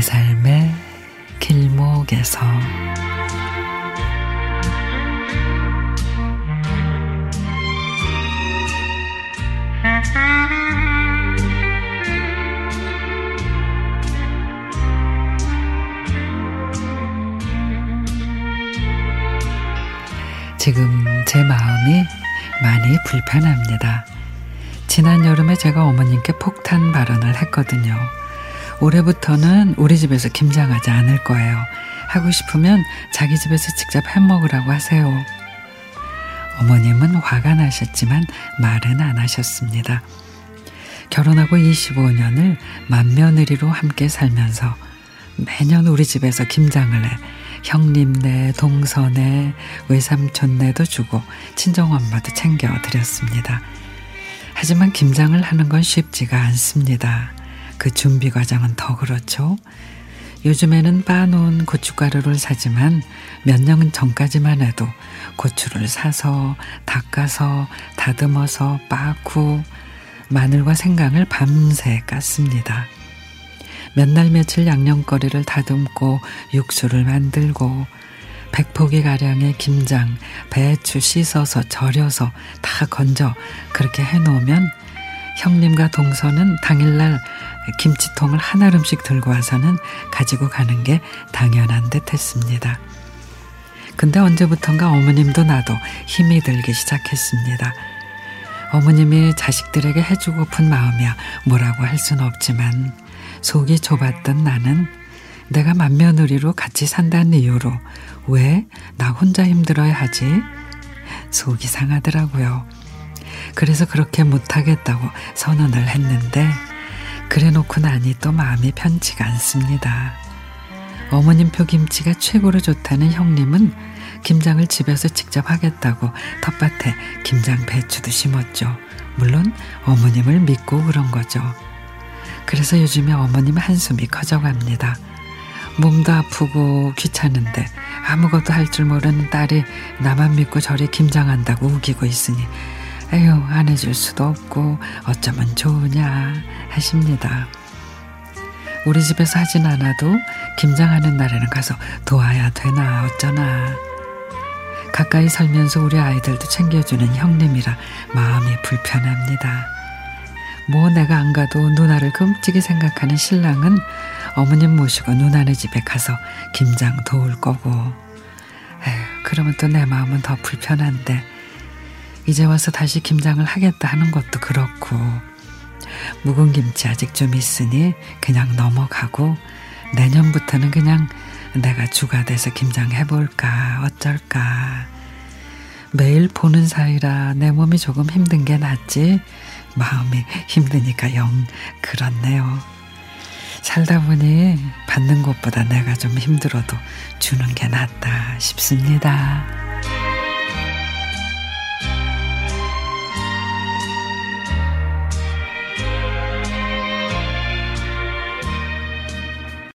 삶의 길목에서 지금 제 마음이 많이 불편합니다. 지난 여름에 제가 어머님께 폭탄 발언을 했거든요. 올해부터는 우리 집에서 김장하지 않을 거예요. 하고 싶으면 자기 집에서 직접 해 먹으라고 하세요. 어머님은 화가 나셨지만 말은 안 하셨습니다. 결혼하고 25년을 맏며느리로 함께 살면서 매년 우리 집에서 김장을 해 형님네, 동서네, 외삼촌네도 주고 친정엄마도 챙겨 드렸습니다. 하지만 김장을 하는 건 쉽지가 않습니다. 그 준비 과정은 더 그렇죠. 요즘에는 빠놓은 고춧가루를 사지만 몇 년 전까지만 해도 고추를 사서 닦아서 다듬어서 빻고 마늘과 생강을 밤새 깠습니다. 몇 날 며칠 양념거리를 다듬고 육수를 만들고 백포기 가량의 김장, 배추 씻어서 절여서 다 건져 그렇게 해놓으면 형님과 동서는 당일날 김치통을 한 알음씩 들고 와서는 가지고 가는 게 당연한 듯 했습니다. 근데 언제부턴가 어머님도 나도 힘이 들기 시작했습니다. 어머님이 자식들에게 해주고픈 마음이야 뭐라고 할 순 없지만 속이 좁았던 나는 내가 맏며느리로 같이 산다는 이유로 왜 나 혼자 힘들어야 하지? 속이 상하더라고요. 그래서 그렇게 못하겠다고 선언을 했는데 그래 놓고 나니 또 마음이 편치가 않습니다. 어머님 표 김치가 최고로 좋다는 형님은 김장을 집에서 직접 하겠다고 텃밭에 김장 배추도 심었죠. 물론 어머님을 믿고 그런 거죠. 그래서 요즘에 어머님 한숨이 커져갑니다. 몸도 아프고 귀찮은데 아무것도 할 줄 모르는 딸이 나만 믿고 저리 김장한다고 우기고 있으니 에휴 안 해줄 수도 없고 어쩌면 좋으냐 하십니다. 우리 집에서 하진 않아도 김장하는 날에는 가서 도와야 되나 어쩌나 가까이 살면서 우리 아이들도 챙겨주는 형님이라 마음이 불편합니다. 뭐 내가 안 가도 누나를 끔찍이 생각하는 신랑은 어머님 모시고 누나네 집에 가서 김장 도울 거고 에휴 그러면 또 내 마음은 더 불편한데 이제 와서 다시 김장을 하겠다 하는 것도 그렇고 묵은 김치 아직 좀 있으니 그냥 넘어가고 내년부터는 그냥 내가 주가 돼서 김장 해볼까 어쩔까 매일 보는 사이라 내 몸이 조금 힘든 게 낫지 마음이 힘드니까 영 그렇네요. 살다 보니 받는 것보다 내가 좀 힘들어도 주는 게 낫다 싶습니다.